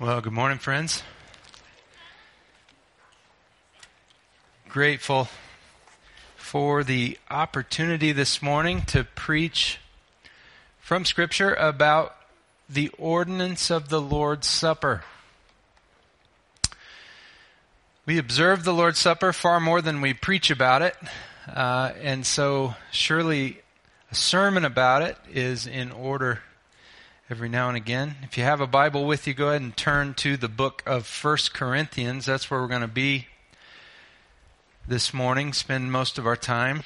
Well, good morning, friends. Grateful for the opportunity this morning to preach from Scripture about the ordinance of the Lord's Supper. We observe the Lord's Supper far more than we preach about it, uh, and so surely a sermon about it is in order every now and again. If you have a Bible with you, go ahead and turn to the book of First Corinthians. That's where we're going to be this morning, spend most of our time.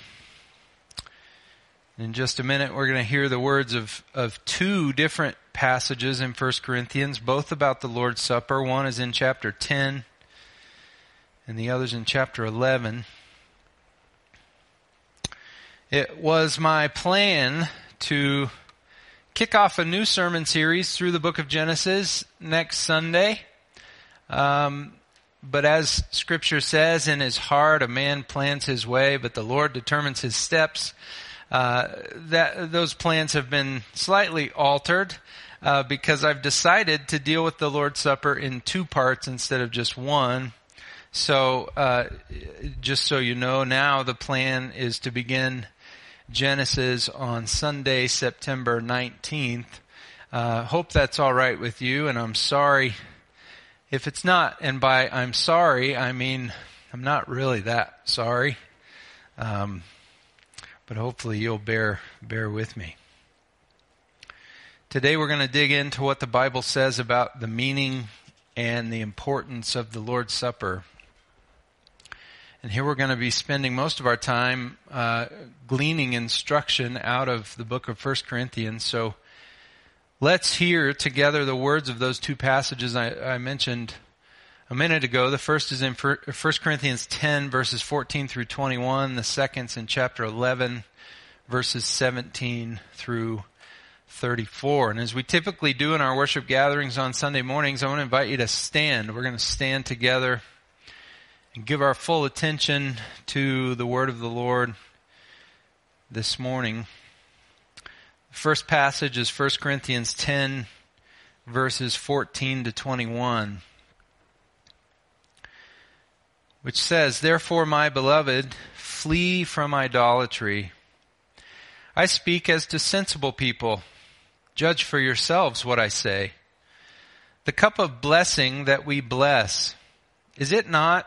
In just a minute, we're going to hear the words of, of two different passages in First Corinthians, both about the Lord's Supper. One is in chapter 10, and the other's in chapter 11. It was my plan to kick off a new sermon series through the book of Genesis next Sunday. Um, but as scripture says, in his heart a man plans his way, but the Lord determines his steps. Uh, that those plans have been slightly altered uh, because I've decided to deal with the Lord's Supper in two parts instead of just one. So, uh, just so you know, now the plan is to begin Genesis on Sunday, September 19th. Uh, hope that's all right with you, and I'm sorry if it's not. And by I'm sorry, I mean I'm not really that sorry. Um, but hopefully you'll bear bear with me. Today we're going to dig into what the Bible says about the meaning and the importance of the Lord's Supper. And here we're going to be spending most of our time uh, gleaning instruction out of the book of First Corinthians. So let's hear together the words of those two passages I, I mentioned a minute ago. The first is in First Corinthians 10, verses 14 through 21. The second's in chapter 11, verses 17 through 34. And as we typically do in our worship gatherings on Sunday mornings, I want to invite you to stand. We're going to stand together and give our full attention to the word of the Lord this morning. The first passage is 1 Corinthians 10, verses 14 to 21, which says, Therefore, my beloved, flee from idolatry. I speak as to sensible people. Judge for yourselves what I say. The cup of blessing that we bless, is it not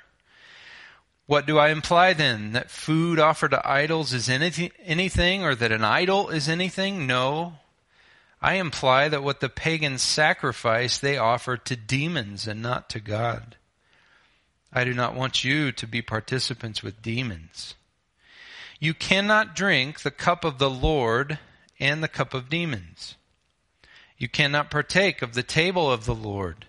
What do I imply then? That food offered to idols is anything, or that an idol is anything? No. I imply that what the pagans sacrifice, they offer to demons and not to God. I do not want you to be participants with demons. You cannot drink the cup of the Lord and the cup of demons. You cannot partake of the table of the Lord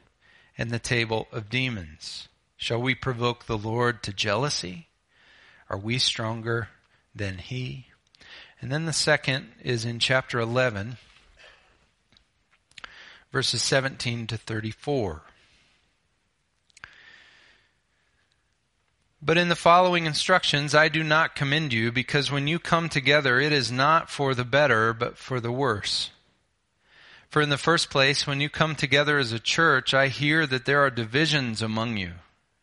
and the table of demons. Shall we provoke the Lord to jealousy? Are we stronger than He? And then the second is in chapter 11, verses 17 to 34. But in the following instructions, I do not commend you, because when you come together, it is not for the better, but for the worse. For in the first place, when you come together as a church, I hear that there are divisions among you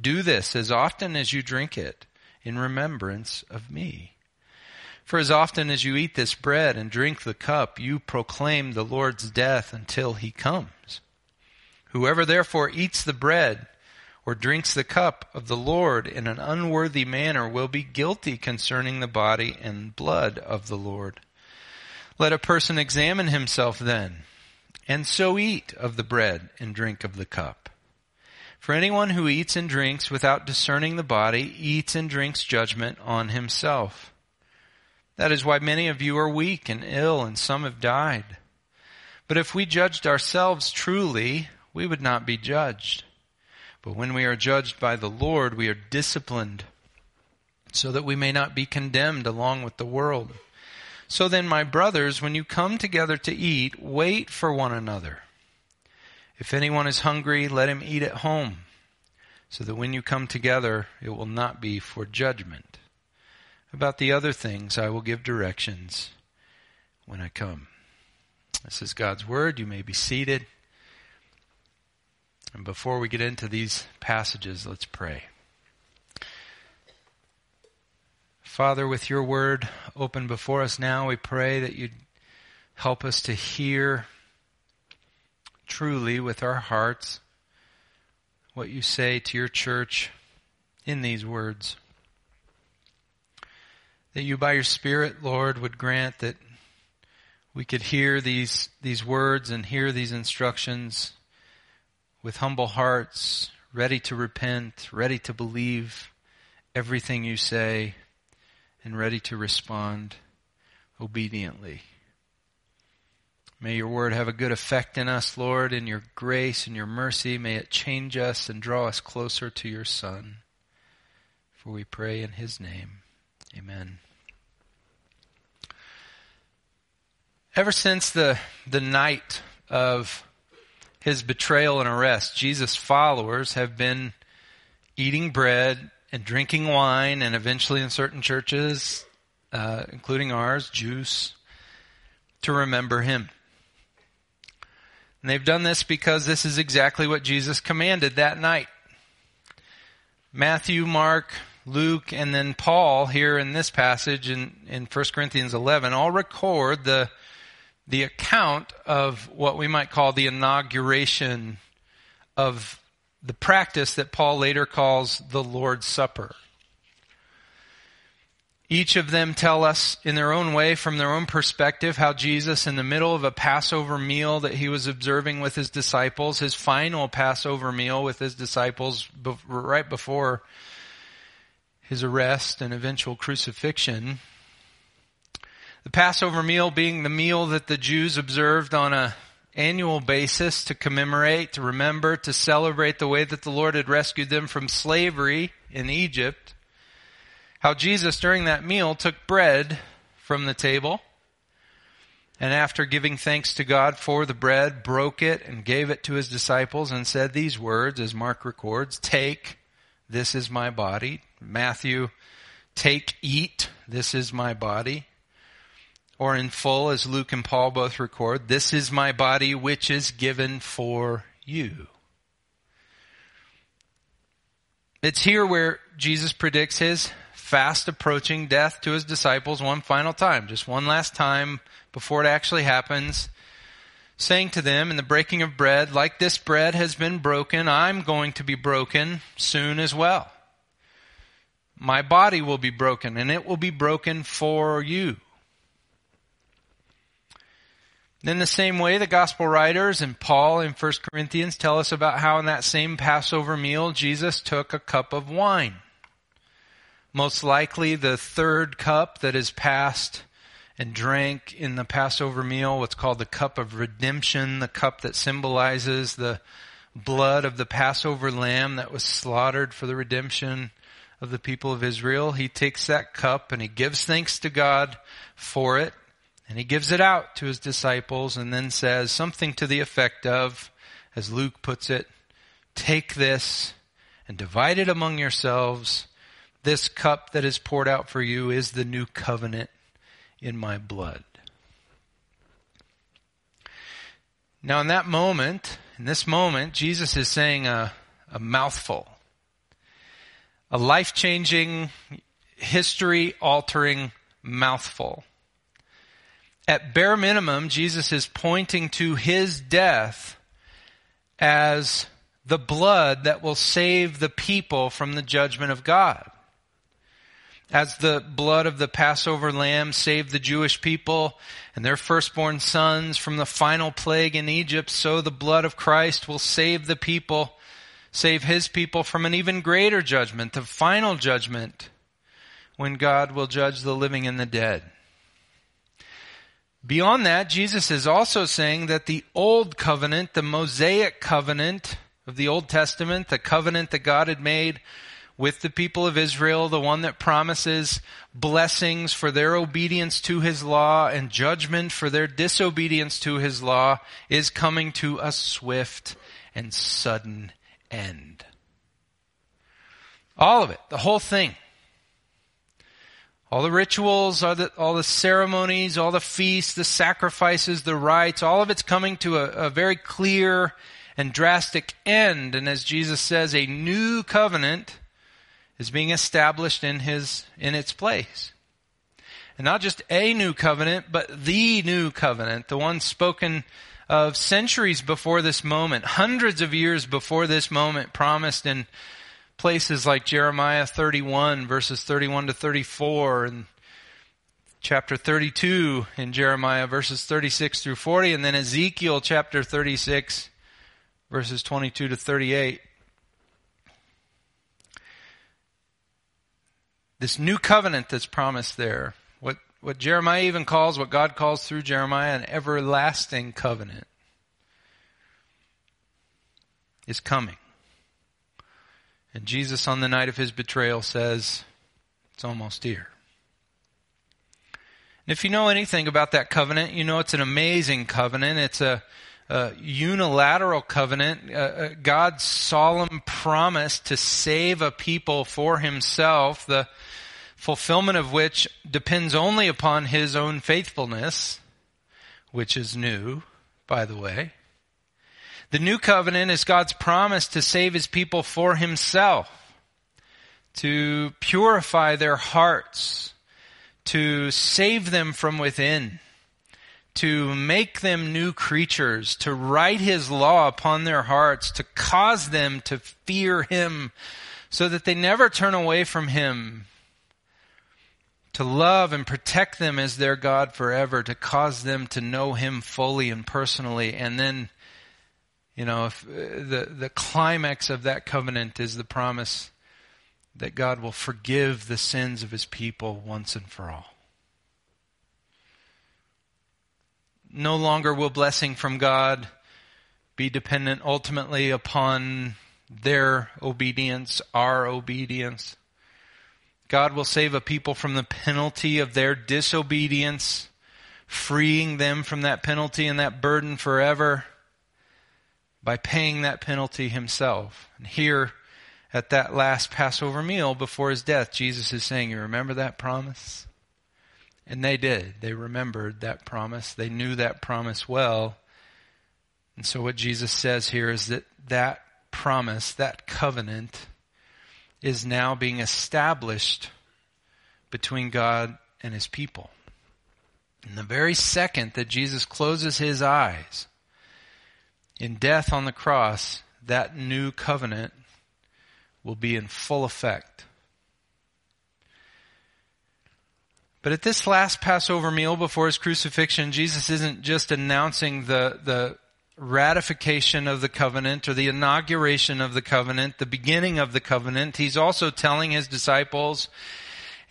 Do this as often as you drink it in remembrance of me. For as often as you eat this bread and drink the cup, you proclaim the Lord's death until he comes. Whoever therefore eats the bread or drinks the cup of the Lord in an unworthy manner will be guilty concerning the body and blood of the Lord. Let a person examine himself then, and so eat of the bread and drink of the cup. For anyone who eats and drinks without discerning the body eats and drinks judgment on himself. That is why many of you are weak and ill, and some have died. But if we judged ourselves truly, we would not be judged. But when we are judged by the Lord, we are disciplined so that we may not be condemned along with the world. So then, my brothers, when you come together to eat, wait for one another. If anyone is hungry, let him eat at home, so that when you come together, it will not be for judgment. About the other things, I will give directions when I come. This is God's Word. You may be seated. And before we get into these passages, let's pray. Father, with your word open before us now, we pray that you'd help us to hear truly with our hearts what you say to your church in these words. That you, by your Spirit, Lord, would grant that we could hear these, these words and hear these instructions with humble hearts, ready to repent, ready to believe everything you say, and ready to respond obediently. May your word have a good effect in us, Lord, in your grace and your mercy. May it change us and draw us closer to your Son. For we pray in his name. Amen. Ever since the, the night of his betrayal and arrest, Jesus' followers have been eating bread and drinking wine, and eventually in certain churches, uh, including ours, juice, to remember him. And they've done this because this is exactly what Jesus commanded that night. Matthew, Mark, Luke, and then Paul here in this passage in, in 1 Corinthians 11 all record the the account of what we might call the inauguration of the practice that Paul later calls the Lord's Supper. Each of them tell us in their own way, from their own perspective, how Jesus, in the middle of a Passover meal that he was observing with his disciples, his final Passover meal with his disciples right before his arrest and eventual crucifixion, the Passover meal being the meal that the Jews observed on a annual basis to commemorate, to remember, to celebrate the way that the Lord had rescued them from slavery in Egypt. How Jesus during that meal took bread from the table and after giving thanks to God for the bread, broke it and gave it to his disciples and said these words as Mark records, take, this is my body. Matthew, take, eat, this is my body or in full, as Luke and Paul both record, this is my body which is given for you. It's here where Jesus predicts his fast approaching death to his disciples one final time, just one last time before it actually happens, saying to them in the breaking of bread, like this bread has been broken, I'm going to be broken soon as well. My body will be broken and it will be broken for you. In the same way, the gospel writers and Paul in 1 Corinthians tell us about how in that same Passover meal, Jesus took a cup of wine. Most likely the third cup that is passed and drank in the Passover meal, what's called the cup of redemption, the cup that symbolizes the blood of the Passover lamb that was slaughtered for the redemption of the people of Israel. He takes that cup and he gives thanks to God for it. And he gives it out to his disciples and then says something to the effect of, as Luke puts it, take this and divide it among yourselves. This cup that is poured out for you is the new covenant in my blood. Now, in that moment, in this moment, Jesus is saying a, a mouthful, a life changing, history altering mouthful. At bare minimum, Jesus is pointing to his death as the blood that will save the people from the judgment of God. As the blood of the Passover lamb saved the Jewish people and their firstborn sons from the final plague in Egypt, so the blood of Christ will save the people, save his people from an even greater judgment, the final judgment, when God will judge the living and the dead. Beyond that, Jesus is also saying that the old covenant, the Mosaic covenant of the Old Testament, the covenant that God had made with the people of Israel, the one that promises blessings for their obedience to his law and judgment for their disobedience to his law, is coming to a swift and sudden end. All of it, the whole thing. All the rituals, all the, all the ceremonies, all the feasts, the sacrifices, the rites, all of it's coming to a, a very clear and drastic end. And as Jesus says, a new covenant is being established in his, in its place. And not just a new covenant, but the new covenant, the one spoken of centuries before this moment, hundreds of years before this moment, promised in places like Jeremiah 31 verses 31 to 34 and chapter 32 in Jeremiah verses 36 through 40 and then Ezekiel chapter 36 verses 22 to 38. This new covenant that's promised there, what, what Jeremiah even calls, what God calls through Jeremiah, an everlasting covenant, is coming. And Jesus, on the night of his betrayal, says, It's almost here. And if you know anything about that covenant, you know it's an amazing covenant. It's a, a unilateral covenant, God's solemn promise to save a people for himself, the fulfillment of which depends only upon his own faithfulness, which is new, by the way. The new covenant is God's promise to save his people for himself, to purify their hearts, to save them from within, to make them new creatures, to write his law upon their hearts, to cause them to fear him so that they never turn away from him, to love and protect them as their God forever, to cause them to know him fully and personally, and then you know, if uh, the, the climax of that covenant is the promise that God will forgive the sins of his people once and for all. No longer will blessing from God be dependent ultimately upon their obedience, our obedience. God will save a people from the penalty of their disobedience, freeing them from that penalty and that burden forever by paying that penalty himself. And here at that last Passover meal before his death, Jesus is saying, You remember that promise? And they did. They remembered that promise. They knew that promise well. And so what Jesus says here is that that promise, that covenant, is now being established between God and his people. In the very second that Jesus closes his eyes, in death on the cross, that new covenant will be in full effect. But at this last Passover meal before his crucifixion, Jesus isn't just announcing the, the ratification of the covenant or the inauguration of the covenant, the beginning of the covenant. He's also telling his disciples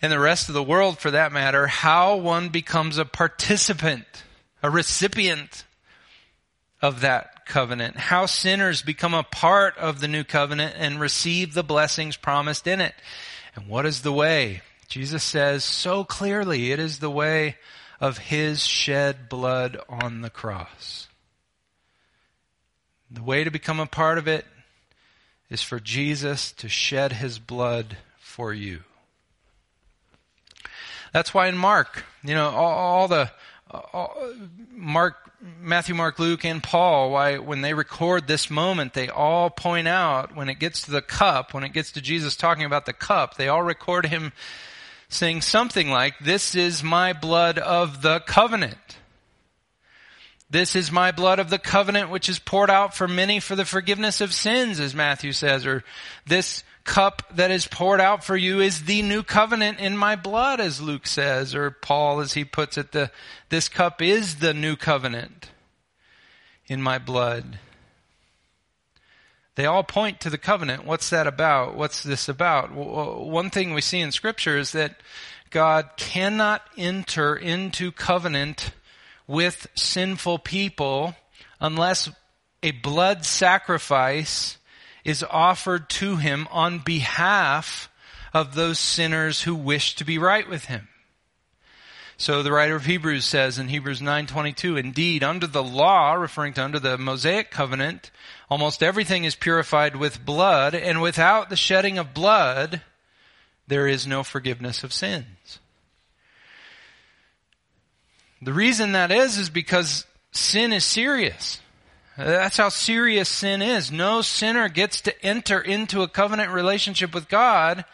and the rest of the world for that matter how one becomes a participant, a recipient of that covenant, how sinners become a part of the new covenant and receive the blessings promised in it. And what is the way? Jesus says so clearly, it is the way of his shed blood on the cross. The way to become a part of it is for Jesus to shed his blood for you. That's why in Mark, you know, all, all the all, Mark, Matthew, Mark, Luke, and Paul, why when they record this moment, they all point out when it gets to the cup, when it gets to Jesus talking about the cup, they all record him saying something like, "This is my blood of the covenant." This is my blood of the covenant which is poured out for many for the forgiveness of sins, as Matthew says, or this cup that is poured out for you is the new covenant in my blood, as Luke says, or Paul, as he puts it, the, this cup is the new covenant in my blood. They all point to the covenant. What's that about? What's this about? One thing we see in scripture is that God cannot enter into covenant with sinful people unless a blood sacrifice is offered to him on behalf of those sinners who wish to be right with him. So the writer of Hebrews says in Hebrews 9:22, indeed under the law, referring to under the Mosaic covenant, almost everything is purified with blood, and without the shedding of blood, there is no forgiveness of sins. The reason that is, is because sin is serious. Uh, that's how serious sin is. No sinner gets to enter into a covenant relationship with God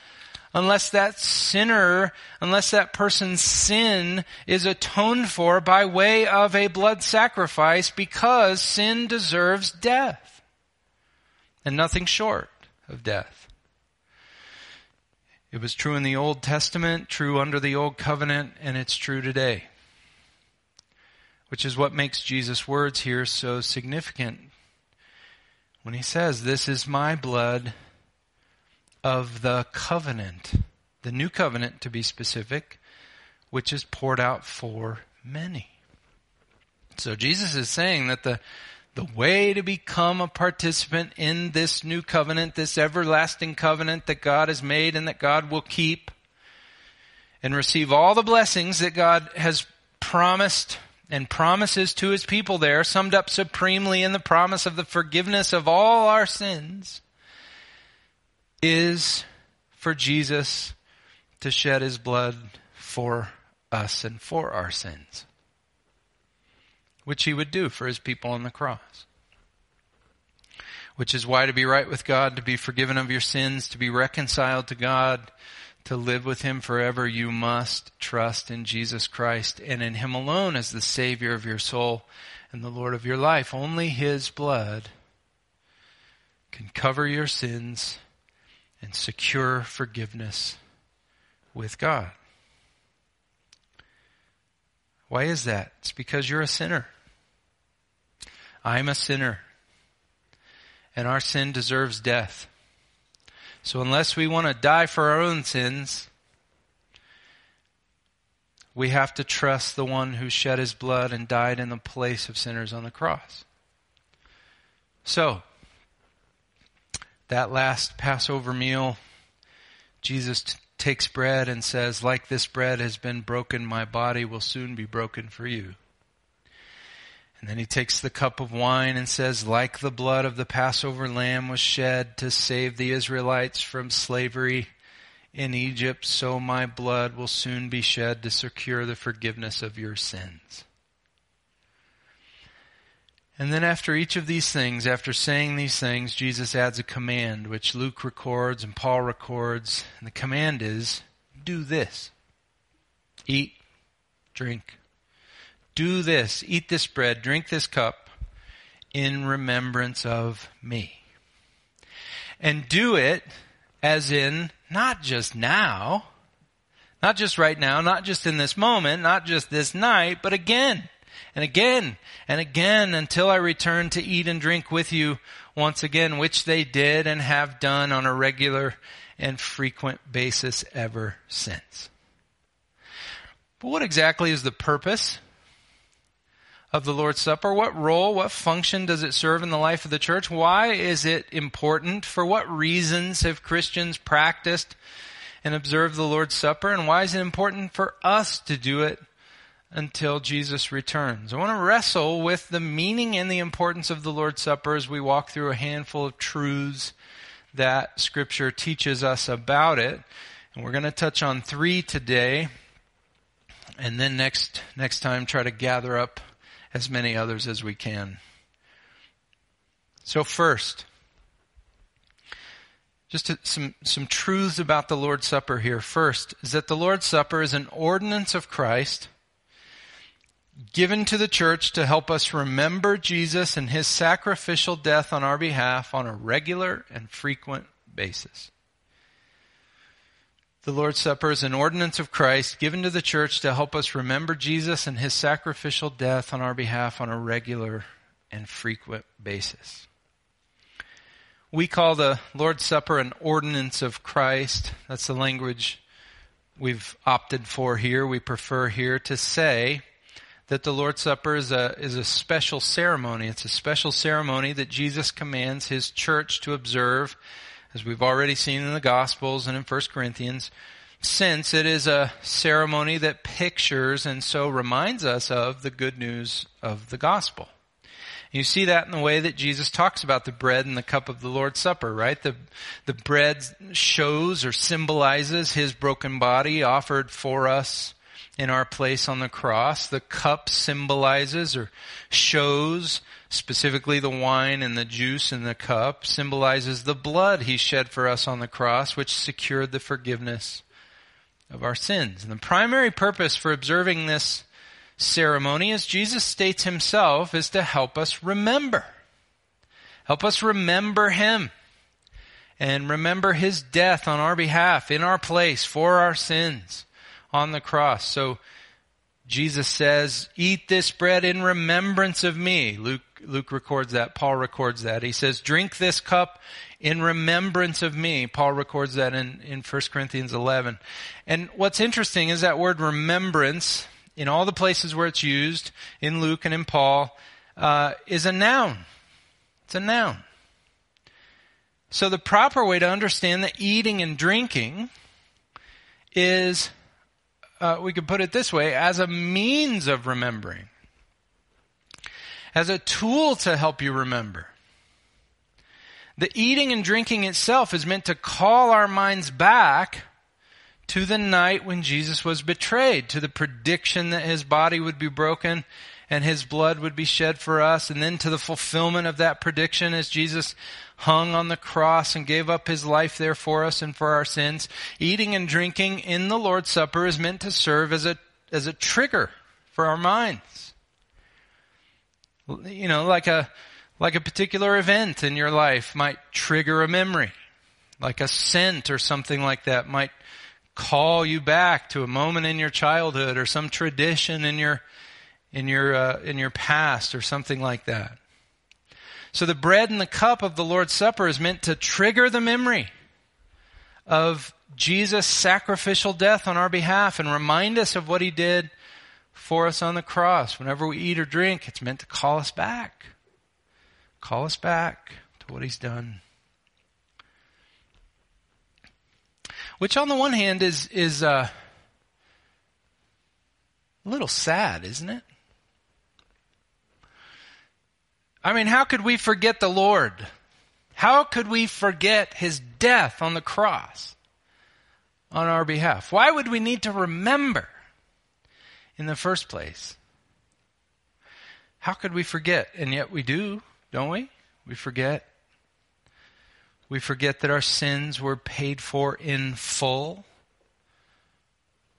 unless that sinner, unless that person's sin is atoned for by way of a blood sacrifice because sin deserves death and nothing short of death. It was true in the Old Testament, true under the Old Covenant, and it's true today which is what makes Jesus' words here so significant. When he says, This is my blood of the covenant, the new covenant to be specific, which is poured out for many. So Jesus is saying that the, the way to become a participant in this new covenant, this everlasting covenant that God has made and that God will keep, and receive all the blessings that God has promised and promises to his people there, summed up supremely in the promise of the forgiveness of all our sins, is for Jesus to shed his blood for us and for our sins, which he would do for his people on the cross. Which is why to be right with God, to be forgiven of your sins, to be reconciled to God, to live with Him forever, you must trust in Jesus Christ and in Him alone as the Savior of your soul and the Lord of your life. Only His blood can cover your sins and secure forgiveness with God. Why is that? It's because you're a sinner. I'm a sinner. And our sin deserves death. So unless we want to die for our own sins, we have to trust the one who shed his blood and died in the place of sinners on the cross. So, that last Passover meal, Jesus t- takes bread and says, Like this bread has been broken, my body will soon be broken for you. And then he takes the cup of wine and says, like the blood of the Passover lamb was shed to save the Israelites from slavery in Egypt, so my blood will soon be shed to secure the forgiveness of your sins. And then after each of these things, after saying these things, Jesus adds a command, which Luke records and Paul records. And the command is, do this. Eat, drink, do this, eat this bread, drink this cup in remembrance of me. And do it as in not just now, not just right now, not just in this moment, not just this night, but again and again and again until I return to eat and drink with you once again, which they did and have done on a regular and frequent basis ever since. But what exactly is the purpose of the Lord's Supper? What role, what function does it serve in the life of the church? Why is it important? For what reasons have Christians practiced and observed the Lord's Supper? And why is it important for us to do it until Jesus returns? I want to wrestle with the meaning and the importance of the Lord's Supper as we walk through a handful of truths that Scripture teaches us about it. And we're going to touch on three today. And then next, next time try to gather up as many others as we can. So first, just to, some, some truths about the Lord's Supper here. First is that the Lord's Supper is an ordinance of Christ given to the church to help us remember Jesus and his sacrificial death on our behalf on a regular and frequent basis. The Lord's Supper is an ordinance of Christ given to the church to help us remember Jesus and his sacrificial death on our behalf on a regular and frequent basis. We call the Lord's Supper an ordinance of Christ. That's the language we've opted for here. We prefer here to say that the Lord's Supper is a, is a special ceremony. It's a special ceremony that Jesus commands his church to observe, as we've already seen in the Gospels and in 1 Corinthians, since it is a ceremony that pictures and so reminds us of the good news of the gospel. You see that in the way that Jesus talks about the bread and the cup of the Lord's Supper, right? The, the bread shows or symbolizes His broken body offered for us in our place on the cross. The cup symbolizes or shows specifically the wine and the juice in the cup symbolizes the blood He shed for us on the cross, which secured the forgiveness of our sins. And the primary purpose for observing this ceremony, as Jesus states himself, is to help us remember. Help us remember him and remember his death on our behalf, in our place, for our sins on the cross. So Jesus says, eat this bread in remembrance of me. Luke, Luke records that. Paul records that. He says, drink this cup in remembrance of me. Paul records that in, in 1 Corinthians 11. And what's interesting is that word remembrance in all the places where it's used, in Luke and in Paul, uh, is a noun. It's a noun. So the proper way to understand that eating and drinking is, uh, we could put it this way, as a means of remembering, as a tool to help you remember. The eating and drinking itself is meant to call our minds back to the night when Jesus was betrayed, to the prediction that his body would be broken and his blood would be shed for us, and then to the fulfillment of that prediction as Jesus hung on the cross and gave up his life there for us and for our sins. Eating and drinking in the Lord's Supper is meant to serve as a, as a trigger for our minds. You know, like a, like a particular event in your life might trigger a memory. Like a scent or something like that might call you back to a moment in your childhood or some tradition in your in your uh, in your past or something like that. So the bread and the cup of the Lord's Supper is meant to trigger the memory of Jesus' sacrificial death on our behalf and remind us of what he did for us on the cross. Whenever we eat or drink, it's meant to call us back. Call us back to what he's done. Which on the one hand is, is, uh, a little sad, isn't it? I mean, how could we forget the Lord? How could we forget his death on the cross on our behalf? Why would we need to remember in the first place? How could we forget? And yet we do, don't we? We forget. We forget that our sins were paid for in full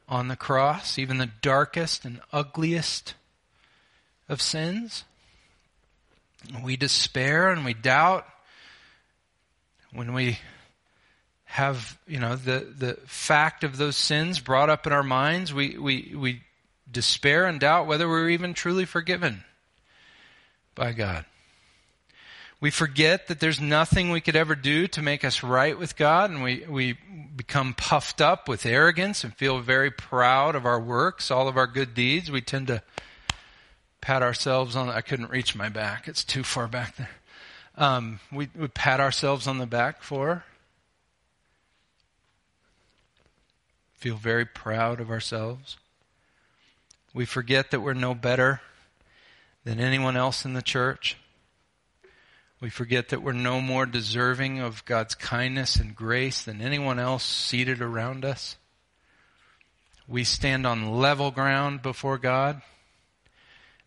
on the cross, even the darkest and ugliest of sins. We despair and we doubt when we have, you know, the, the fact of those sins brought up in our minds. We, we, we despair and doubt whether we're even truly forgiven by God. We forget that there's nothing we could ever do to make us right with God, and we, we become puffed up with arrogance and feel very proud of our works, all of our good deeds. We tend to pat ourselves on. I couldn't reach my back; it's too far back there. Um, we, we pat ourselves on the back for. Feel very proud of ourselves. We forget that we're no better than anyone else in the church. We forget that we're no more deserving of God's kindness and grace than anyone else seated around us. we stand on level ground before God.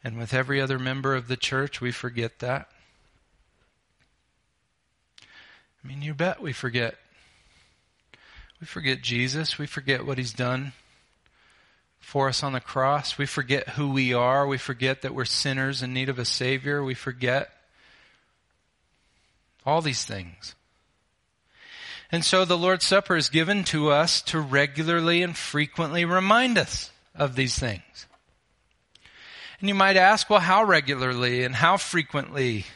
And with every other member of the church, we forget that. I mean, you bet we forget. We forget Jesus. We forget what he's done for us on the cross. We forget who we are. We forget that we're sinners in need of a Savior. We forget all these things. And so the Lord's Supper is given to us to regularly and frequently remind us of these things. And you might ask, well, how regularly and how frequently?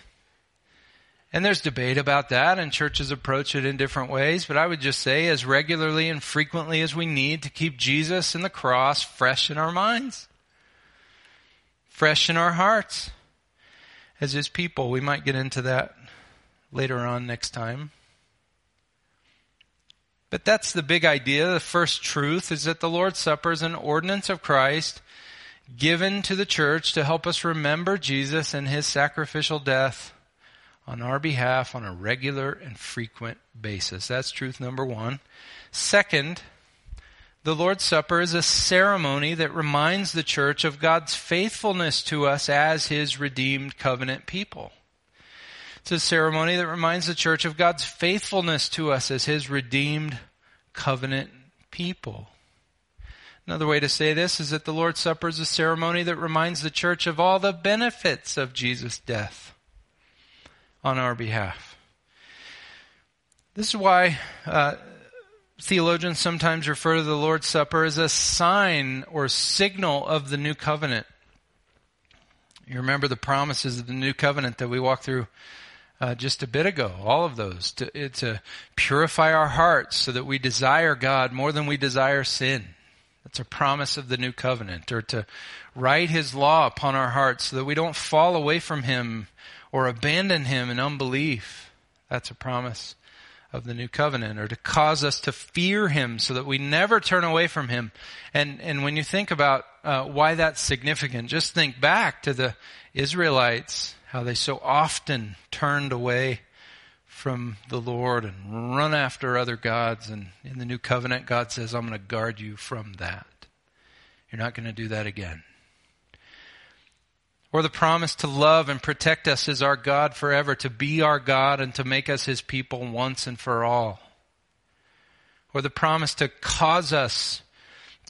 And there's debate about that, and churches approach it in different ways, but I would just say as regularly and frequently as we need to keep Jesus and the cross fresh in our minds, fresh in our hearts as His people. We might get into that later on next time. But that's the big idea. The first truth is that the Lord's Supper is an ordinance of Christ given to the church to help us remember Jesus and his sacrificial death on our behalf on a regular and frequent basis. That's truth number one. Second, the Lord's Supper is a ceremony that reminds the church of God's faithfulness to us as his redeemed covenant people. It's a ceremony that reminds the church of God's faithfulness to us as His redeemed covenant people. Another way to say this is that the Lord's Supper is a ceremony that reminds the church of all the benefits of Jesus' death on our behalf. This is why uh, theologians sometimes refer to the Lord's Supper as a sign or signal of the new covenant. You remember the promises of the new covenant that we walked through uh, just a bit ago. All of those to, to purify our hearts so that we desire God more than we desire sin. That's a promise of the new covenant. Or to write His law upon our hearts so that we don't fall away from Him or abandon Him in unbelief. That's a promise of the new covenant. Or to cause us to fear Him so that we never turn away from Him. And and when you think about uh, why that's significant, just think back to the Israelites how they so often turned away from the Lord and run after other gods. And in the new covenant, God says, I'm going to guard you from that. You're not going to do that again. Or the promise to love and protect us as our God forever, to be our God and to make us his people once and for all. Or the promise to cause us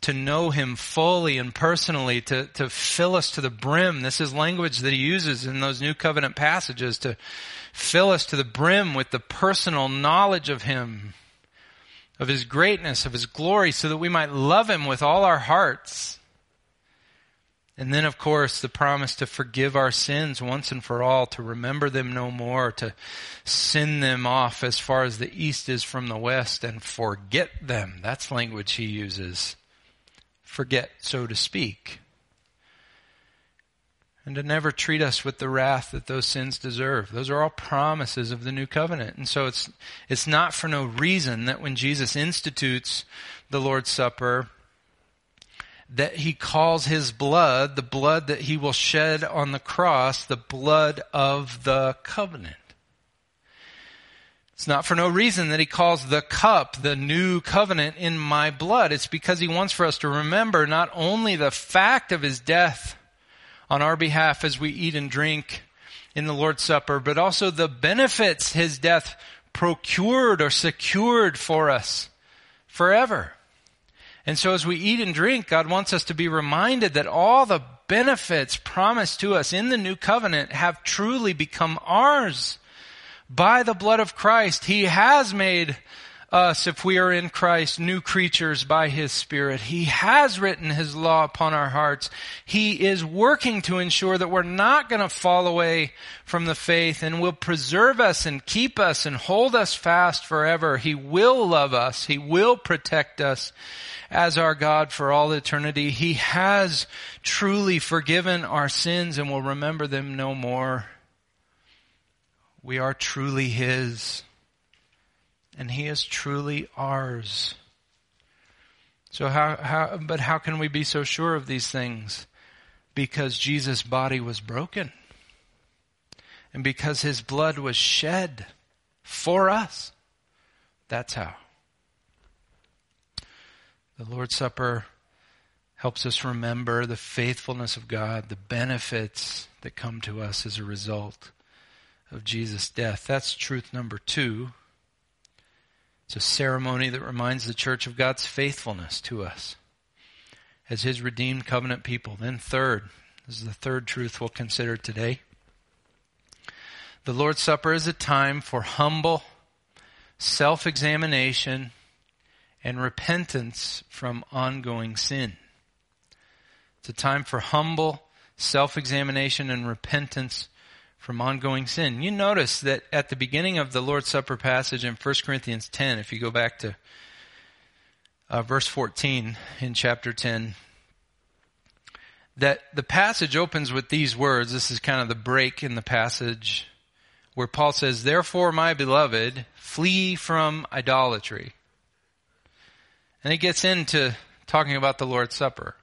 to know him fully and personally, to, to fill us to the brim. This is language that he uses in those new covenant passages to fill us to the brim with the personal knowledge of him, of his greatness, of his glory, so that we might love him with all our hearts. And then, of course, the promise to forgive our sins once and for all, to remember them no more, to send them off as far as the east is from the west and forget them. That's language he uses forget, so to speak. And to never treat us with the wrath that those sins deserve. Those are all promises of the new covenant. And so it's, it's not for no reason that when Jesus institutes the Lord's Supper, that he calls his blood, the blood that he will shed on the cross, the blood of the covenant. It's not for no reason that he calls the cup the new covenant in my blood. It's because he wants for us to remember not only the fact of his death on our behalf as we eat and drink in the Lord's Supper, but also the benefits his death procured or secured for us forever. And so as we eat and drink, God wants us to be reminded that all the benefits promised to us in the new covenant have truly become ours. By the blood of Christ, He has made us, if we are in Christ, new creatures by His Spirit. He has written His law upon our hearts. He is working to ensure that we're not going to fall away from the faith and will preserve us and keep us and hold us fast forever. He will love us. He will protect us as our God for all eternity. He has truly forgiven our sins and will remember them no more. We are truly His, and He is truly ours. So how, how, but how can we be so sure of these things? Because Jesus' body was broken. And because His blood was shed for us. That's how. The Lord's Supper helps us remember the faithfulness of God, the benefits that come to us as a result of Jesus' death. That's truth number two. It's a ceremony that reminds the church of God's faithfulness to us as his redeemed covenant people. Then, third, this is the third truth we'll consider today. The Lord's Supper is a time for humble self examination and repentance from ongoing sin. It's a time for humble self examination and repentance from ongoing sin. You notice that at the beginning of the Lord's Supper passage in 1 Corinthians 10, if you go back to uh, verse 14 in chapter 10, that the passage opens with these words. This is kind of the break in the passage where Paul says, Therefore, my beloved, flee from idolatry. And he gets into talking about the Lord's Supper.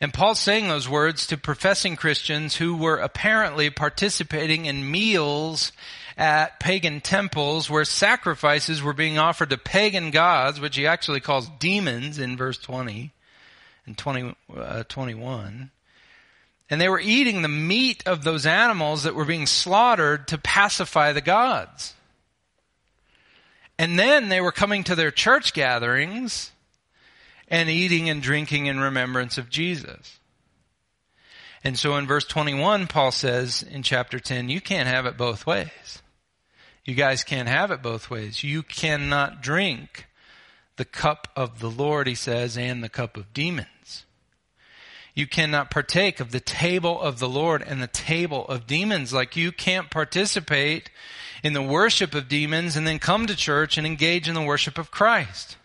And Paul's saying those words to professing Christians who were apparently participating in meals at pagan temples where sacrifices were being offered to pagan gods, which he actually calls demons in verse 20 and 20, uh, 21. And they were eating the meat of those animals that were being slaughtered to pacify the gods. And then they were coming to their church gatherings and eating and drinking in remembrance of Jesus. And so in verse 21, Paul says in chapter 10, you can't have it both ways. You guys can't have it both ways. You cannot drink the cup of the Lord, he says, and the cup of demons. You cannot partake of the table of the Lord and the table of demons. Like you can't participate in the worship of demons and then come to church and engage in the worship of Christ.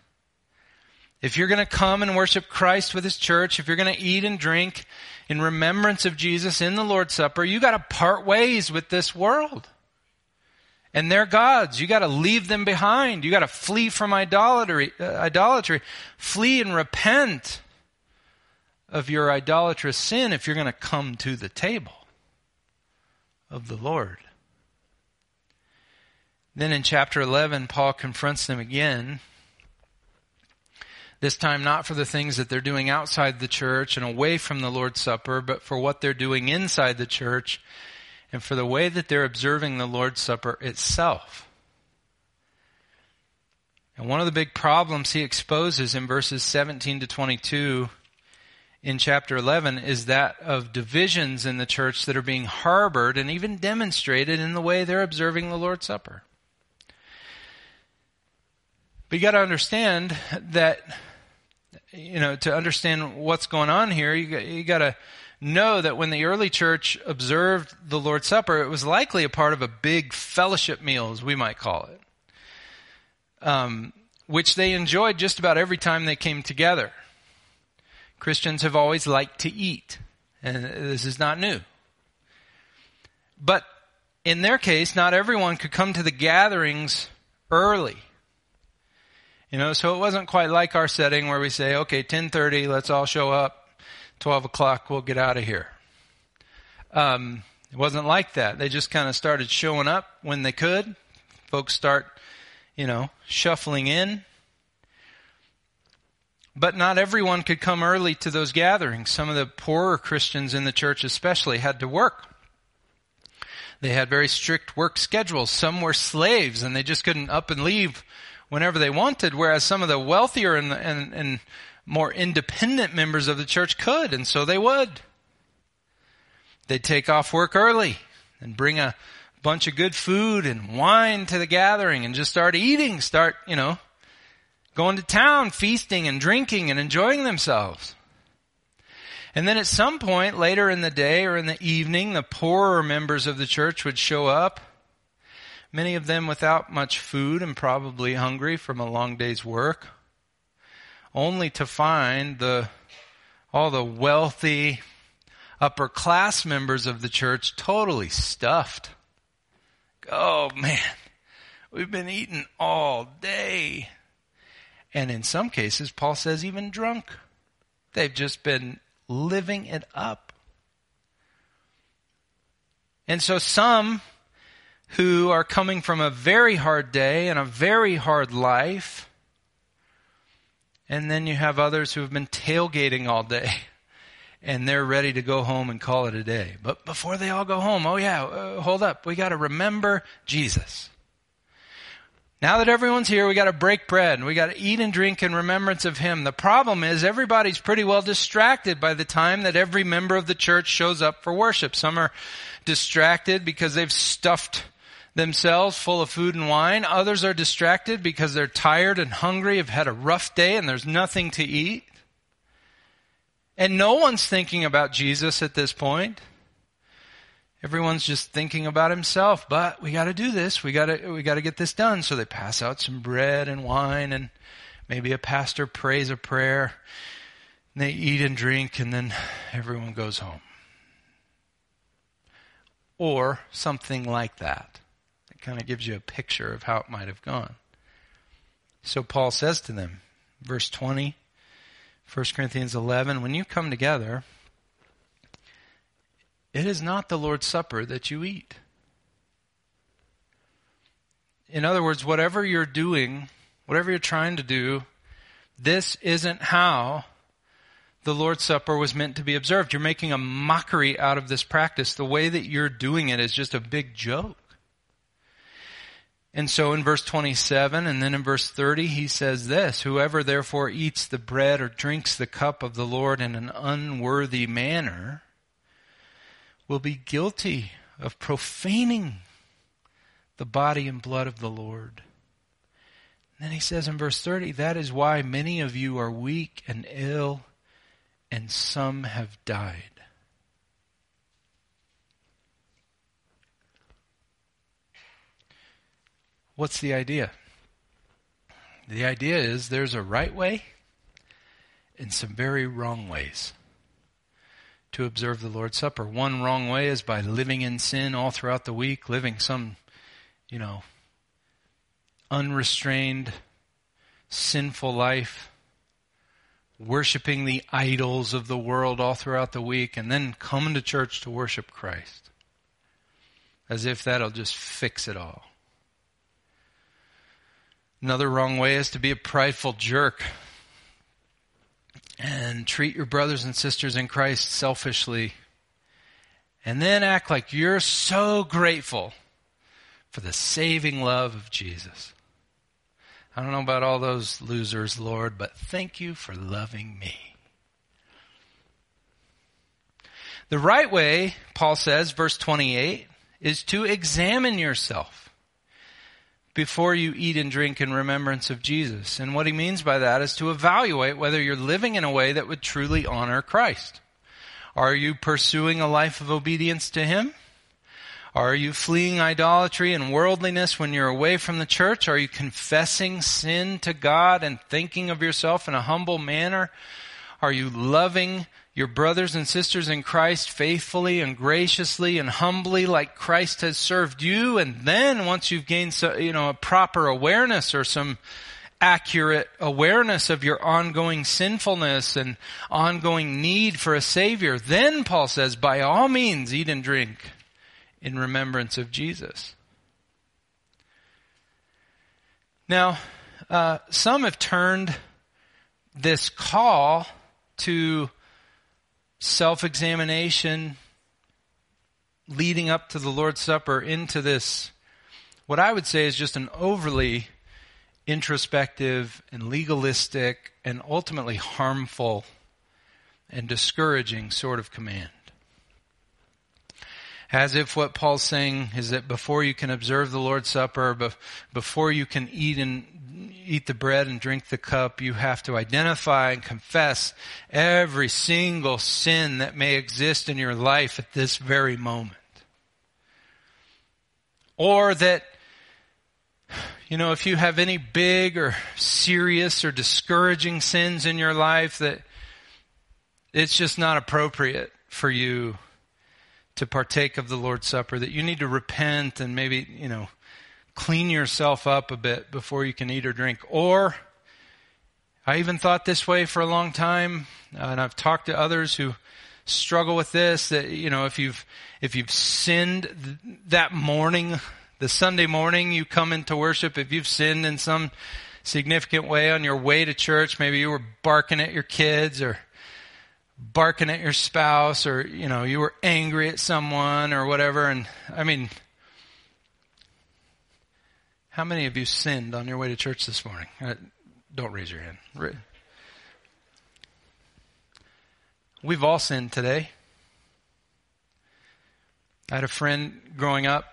If you're going to come and worship Christ with His church, if you're going to eat and drink in remembrance of Jesus in the Lord's Supper, you got to part ways with this world. And their gods. You got to leave them behind. You got to flee from idolatry, uh, idolatry. Flee and repent of your idolatrous sin if you're going to come to the table of the Lord. Then in chapter 11, Paul confronts them again this time, not for the things that they're doing outside the church and away from the Lord's Supper, but for what they're doing inside the church and for the way that they're observing the Lord's Supper itself. And one of the big problems he exposes in verses 17 to 22 in chapter 11 is that of divisions in the church that are being harbored and even demonstrated in the way they're observing the Lord's Supper. But you got to understand that you know, to understand what's going on here, you, you got to know that when the early church observed the Lord's Supper, it was likely a part of a big fellowship meal, as we might call it, um, which they enjoyed just about every time they came together. Christians have always liked to eat, and this is not new. But in their case, not everyone could come to the gatherings early. You know, so it wasn't quite like our setting where we say, okay, 1030, let's all show up. 12 o'clock, we'll get out of here. Um, it wasn't like that. They just kind of started showing up when they could. Folks start, you know, shuffling in. But not everyone could come early to those gatherings. Some of the poorer Christians in the church especially had to work. They had very strict work schedules. Some were slaves and they just couldn't up and leave whenever they wanted, whereas some of the wealthier and, and, and more independent members of the church could, and so they would. They'd take off work early and bring a bunch of good food and wine to the gathering and just start eating, start, you know, going to town, feasting and drinking and enjoying themselves. And then at some point later in the day or in the evening, the poorer members of the church would show up many of them without much food and probably hungry from a long day's work, only to find the, all the wealthy upper class members of the church totally stuffed. Oh man, we've been eating all day. And in some cases, Paul says even drunk. They've just been living it up. And so some who are coming from a very hard day and a very hard life And then you have others who have been tailgating all day and they're ready to go home and call it a day. But before they all go home, oh yeah, uh, hold up. We got to remember Jesus. Now that everyone's here, we got to break bread and we got to eat and drink in remembrance of Him. The problem is everybody's pretty well distracted by the time that every member of the church shows up for worship. Some are distracted because they've stuffed themselves full of food and wine. Others are distracted because they're tired and hungry, have had a rough day and there's nothing to eat. And no one's thinking about Jesus at this point. Everyone's just thinking about himself, but we got to do this. We got to we got to get this done. So they pass out some bread and wine and maybe a pastor prays a prayer. And they eat and drink and then everyone goes home. Or something like that. Kind of gives you a picture of how it might have gone. So Paul says to them, verse 20, 1 Corinthians 11, when you come together, it is not the Lord's Supper that you eat. In other words, whatever you're doing, whatever you're trying to do, this isn't how the Lord's Supper was meant to be observed. You're making a mockery out of this practice. The way that you're doing it is just a big joke. And so in verse 27 and then in verse 30, he says this, Whoever therefore eats the bread or drinks the cup of the Lord in an unworthy manner will be guilty of profaning the body and blood of the Lord. And then he says in verse 30, That is why many of you are weak and ill, and some have died. What's the idea? The idea is there's a right way and some very wrong ways to observe the Lord's Supper. One wrong way is by living in sin all throughout the week, living some, you know, unrestrained, sinful life, worshiping the idols of the world all throughout the week, and then coming to church to worship Christ. As if that'll just fix it all. Another wrong way is to be a prideful jerk and treat your brothers and sisters in Christ selfishly and then act like you're so grateful for the saving love of Jesus. I don't know about all those losers, Lord, but thank you for loving me. The right way, Paul says, verse 28, is to examine yourself before you eat and drink in remembrance of Jesus. And what he means by that is to evaluate whether you're living in a way that would truly honor Christ. Are you pursuing a life of obedience to him? Are you fleeing idolatry and worldliness when you're away from the church? Are you confessing sin to God and thinking of yourself in a humble manner? Are you loving your brothers and sisters in Christ faithfully and graciously and humbly like Christ has served you. And then once you've gained, so, you know, a proper awareness or some accurate awareness of your ongoing sinfulness and ongoing need for a savior, then Paul says, by all means, eat and drink in remembrance of Jesus. Now, uh, some have turned this call to self examination leading up to the Lord's Supper into this, what I would say is just an overly introspective and legalistic and ultimately harmful and discouraging sort of command. As if what Paul's saying is that before you can observe the Lord's Supper, before you can eat and eat the bread and drink the cup, you have to identify and confess every single sin that may exist in your life at this very moment. Or that, you know, if you have any big or serious or discouraging sins in your life that it's just not appropriate for you to partake of the Lord's Supper, that you need to repent and maybe, you know, clean yourself up a bit before you can eat or drink. Or, I even thought this way for a long time, and I've talked to others who struggle with this, that, you know, if you've, if you've sinned th- that morning, the Sunday morning you come into worship, if you've sinned in some significant way on your way to church. Maybe you were barking at your kids or barking at your spouse or, you know, you were angry at someone or whatever. And I mean, how many of you sinned on your way to church this morning? Uh, don't raise your hand. We've all sinned today. I had a friend growing up.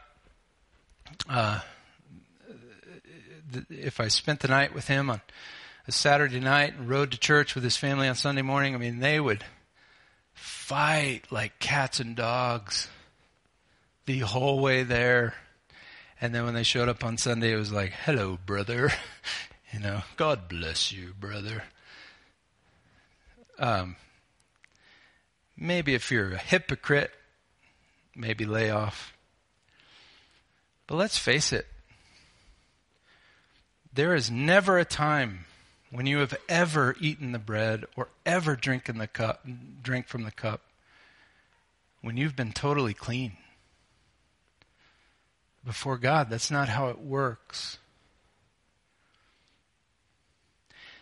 Uh, if I spent the night with him on a Saturday night and rode to church with his family on Sunday morning, I mean, they would fight like cats and dogs the whole way there. And then when they showed up on Sunday, it was like, hello, brother. you know, God bless you, brother. Um, maybe if you're a hypocrite, maybe lay off. But let's face it. There is never a time when you have ever eaten the bread or ever drinking the cup, drink from the cup, when you've been totally clean. Before God, that's not how it works.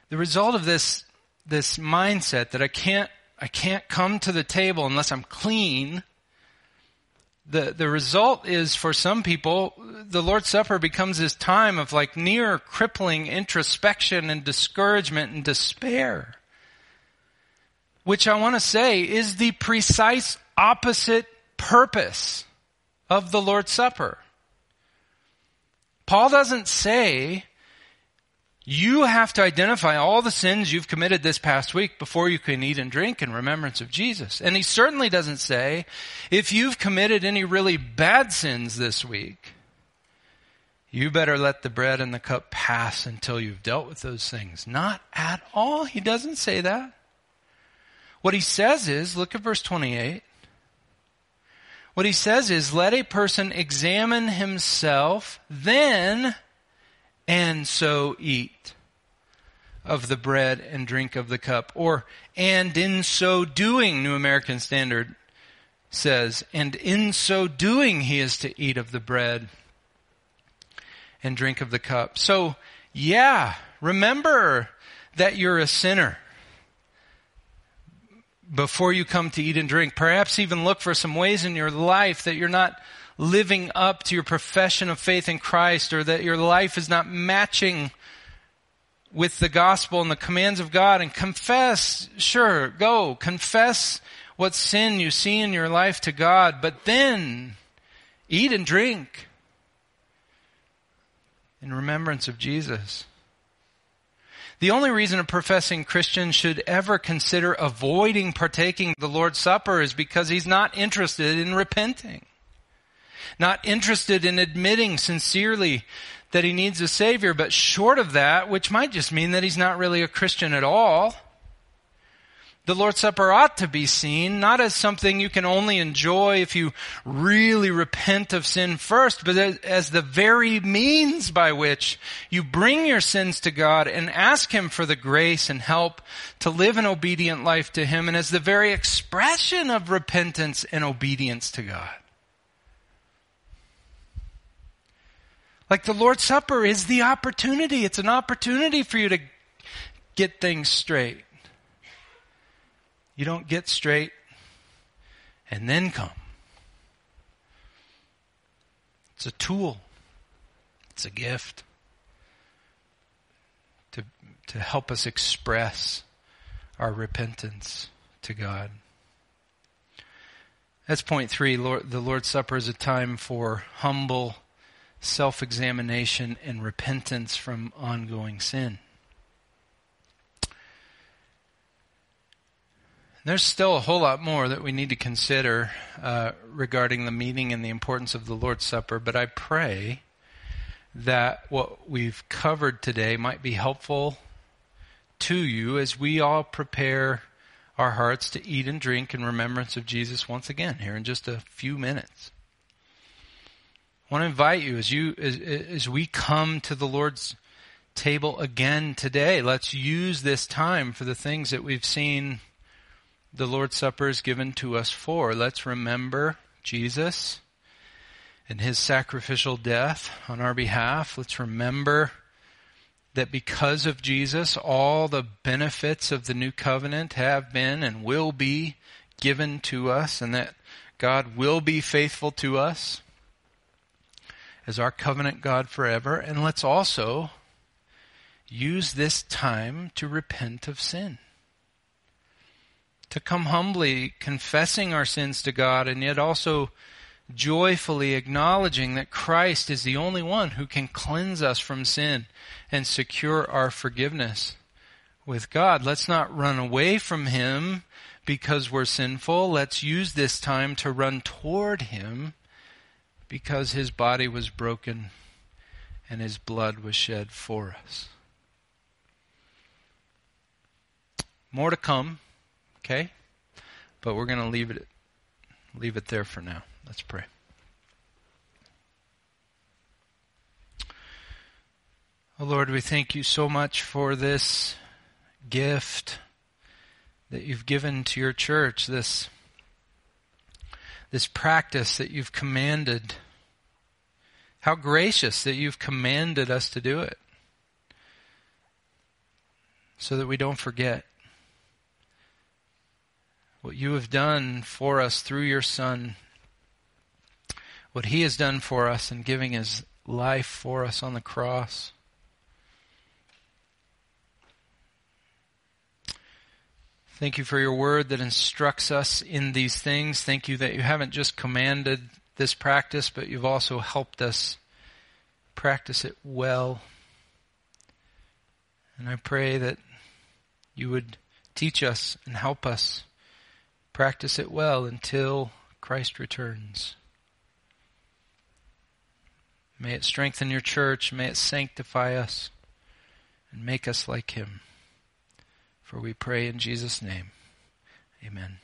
The result of this, this mindset that I can't, I can't come to the table unless I'm clean the, the result is for some people, the Lord's Supper becomes this time of like near crippling introspection and discouragement and despair. Which I want to say is the precise opposite purpose of the Lord's Supper. Paul doesn't say you have to identify all the sins you've committed this past week before you can eat and drink in remembrance of Jesus. And he certainly doesn't say, if you've committed any really bad sins this week, you better let the bread and the cup pass until you've dealt with those things. Not at all. He doesn't say that. What he says is, look at verse 28. What he says is, let a person examine himself, then and so eat of the bread and drink of the cup. Or, and in so doing, New American Standard says, and in so doing he is to eat of the bread and drink of the cup. So, yeah, remember that you're a sinner before you come to eat and drink. Perhaps even look for some ways in your life that you're not living up to your profession of faith in Christ or that your life is not matching with the gospel and the commands of God and confess, sure, go, confess what sin you see in your life to God, but then eat and drink in remembrance of Jesus. The only reason a professing Christian should ever consider avoiding partaking the Lord's Supper is because he's not interested in repenting not interested in admitting sincerely that he needs a Savior, but short of that, which might just mean that he's not really a Christian at all. The Lord's Supper ought to be seen not as something you can only enjoy if you really repent of sin first, but as the very means by which you bring your sins to God and ask Him for the grace and help to live an obedient life to Him, and as the very expression of repentance and obedience to God. Like the Lord's Supper is the opportunity. It's an opportunity for you to get things straight. You don't get straight and then come. It's a tool. It's a gift to, to help us express our repentance to God. That's point three. Lord, the Lord's Supper is a time for humble self examination and repentance from ongoing sin. There's still a whole lot more that we need to consider uh, regarding the meaning and the importance of the Lord's Supper, but I pray that what we've covered today might be helpful to you as we all prepare our hearts to eat and drink in remembrance of Jesus once again here in just a few minutes. I want to invite you as you as, as we come to the Lord's table again today. Let's use this time for the things that we've seen the Lord's Supper is given to us for. Let's remember Jesus and his sacrificial death on our behalf. Let's remember that because of Jesus, all the benefits of the new covenant have been and will be given to us, and that God will be faithful to us as our covenant God forever. And let's also use this time to repent of sin. To come humbly confessing our sins to God and yet also joyfully acknowledging that Christ is the only one who can cleanse us from sin and secure our forgiveness with God. Let's not run away from Him because we're sinful. Let's use this time to run toward Him because His body was broken and His blood was shed for us. More to come, okay? But we're going to leave it leave it there for now. Let's pray. Oh Lord, we thank you so much for this gift that you've given to your church, this, this practice that you've commanded. How gracious that you've commanded us to do it so that we don't forget what you have done for us through your Son what he has done for us in giving his life for us on the cross. Thank you for your word that instructs us in these things. Thank you that you haven't just commanded this practice, but you've also helped us practice it well. And I pray that you would teach us and help us practice it well until Christ returns. May it strengthen your church. May it sanctify us and make us like him. For we pray in Jesus' name. Amen.